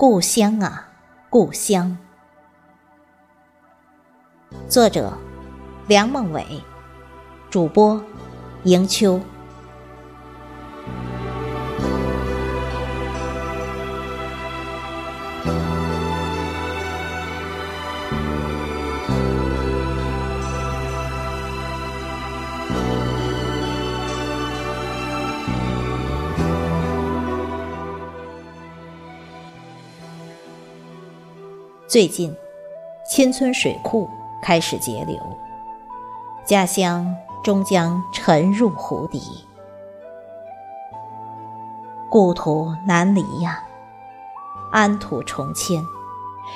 故乡啊，故乡。作者：梁梦伟，主播：迎秋。最近，青村水库开始截流，家乡终将沉入湖底。故土难离呀，安土重迁，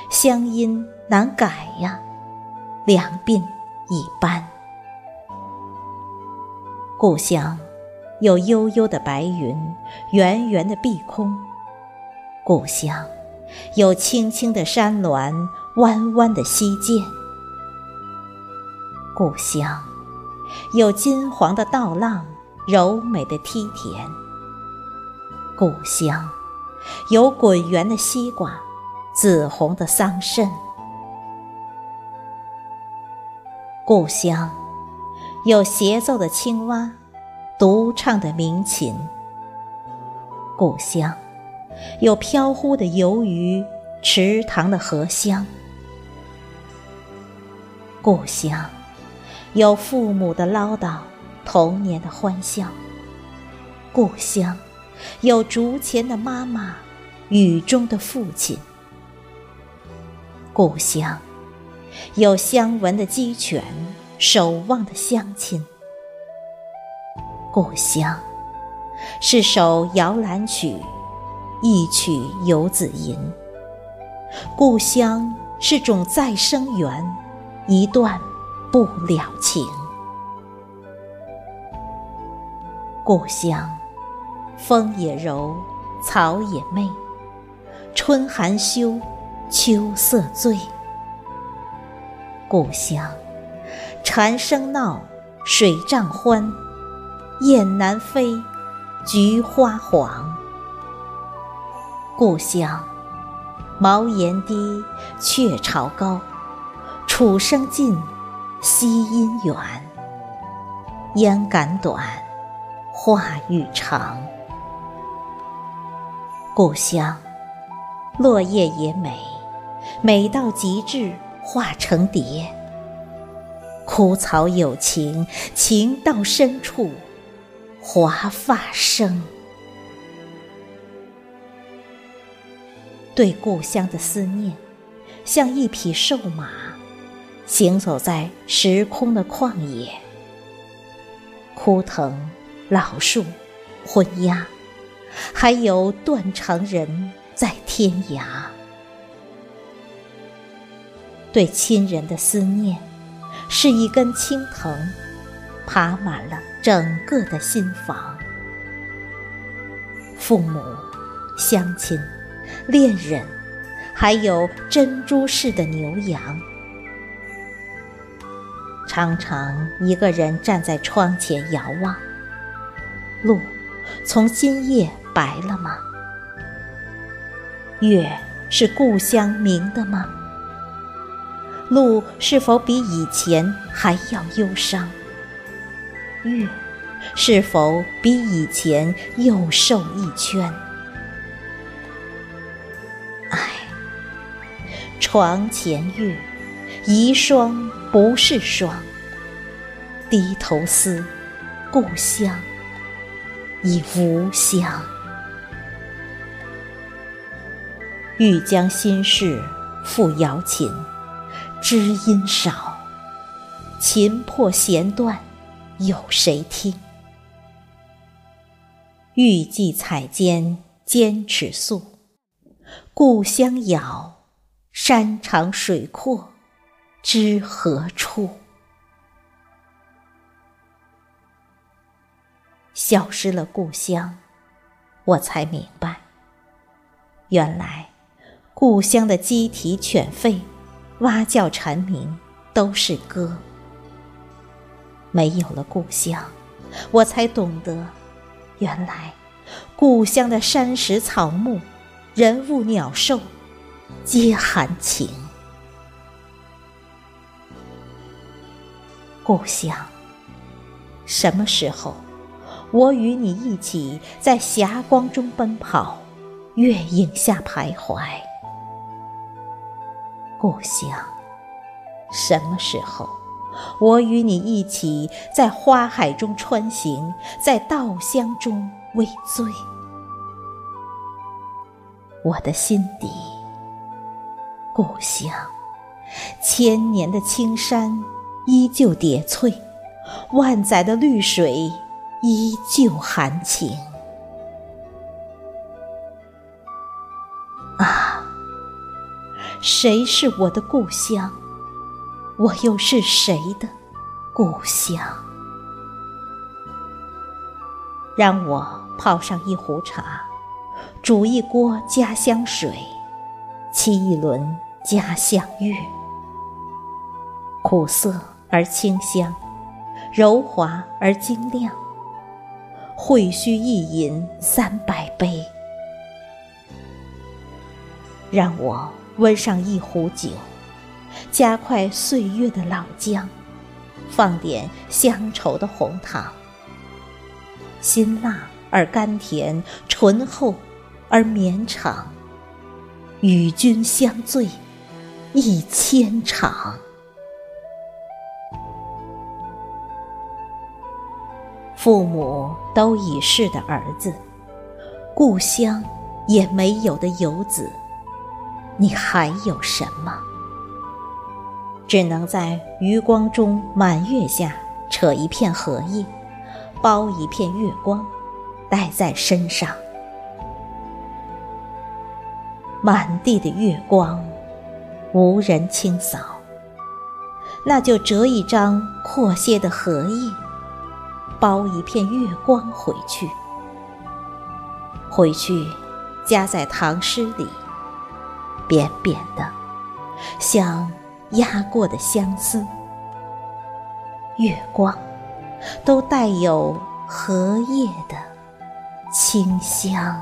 乡音难改呀，两鬓已斑。故乡有悠悠的白云，圆圆的碧空，故乡。有青青的山峦，弯弯的溪涧；故乡有金黄的稻浪，柔美的梯田；故乡有滚圆的西瓜，紫红的桑葚；故乡有协奏的青蛙，独唱的鸣琴；故乡。有飘忽的游鱼，池塘的荷香。故乡有父母的唠叨，童年的欢笑。故乡有竹前的妈妈，雨中的父亲。故乡有相闻的鸡犬，守望的乡亲。故乡是首摇篮曲。一曲游子吟，故乡是种再生缘，一段不了情。故乡，风也柔，草也媚，春寒羞，秋色醉。故乡，蝉声闹，水涨欢，雁南飞，菊花黄。故乡，茅檐低，鹊巢高，楚声近，溪音远。烟感短，话欲长。故乡，落叶也美，美到极致化成蝶。枯草有情，情到深处华发生。对故乡的思念，像一匹瘦马，行走在时空的旷野。枯藤、老树、昏鸦，还有断肠人在天涯。对亲人的思念，是一根青藤，爬满了整个的心房。父母、乡亲。恋人，还有珍珠似的牛羊，常常一个人站在窗前遥望。路，从今夜白了吗？月是故乡明的吗？路是否比以前还要忧伤？月是否比以前又瘦一圈？床前月，遗霜不是霜。低头思，故乡已无乡。欲将心事付瑶琴，知音少，琴破弦断，有谁听？欲寄彩笺兼尺素，故乡遥。山长水阔，知何处？消失了故乡，我才明白，原来故乡的鸡啼犬吠、蛙叫蝉鸣都是歌。没有了故乡，我才懂得，原来故乡的山石草木、人物鸟兽。皆含情。故乡，什么时候，我与你一起在霞光中奔跑，月影下徘徊？故乡，什么时候，我与你一起在花海中穿行，在稻香中微醉？我的心底，故乡，千年的青山依旧叠翠，万载的绿水依旧含情。啊，谁是我的故乡？我又是谁的故乡？让我泡上一壶茶。煮一锅家乡水，沏一轮家乡月，苦涩而清香，柔滑而晶亮。会须一饮三百杯，让我温上一壶酒，加快岁月的老姜，放点乡愁的红糖，辛辣而甘甜，醇厚。而绵长，与君相醉一千场。父母都已逝的儿子，故乡也没有的游子，你还有什么？只能在余光中满月下扯一片荷叶，包一片月光，带在身上。满地的月光，无人清扫，那就折一张阔些的荷叶，包一片月光回去。回去，夹在唐诗里，扁扁的，像压过的相思。月光，都带有荷叶的清香。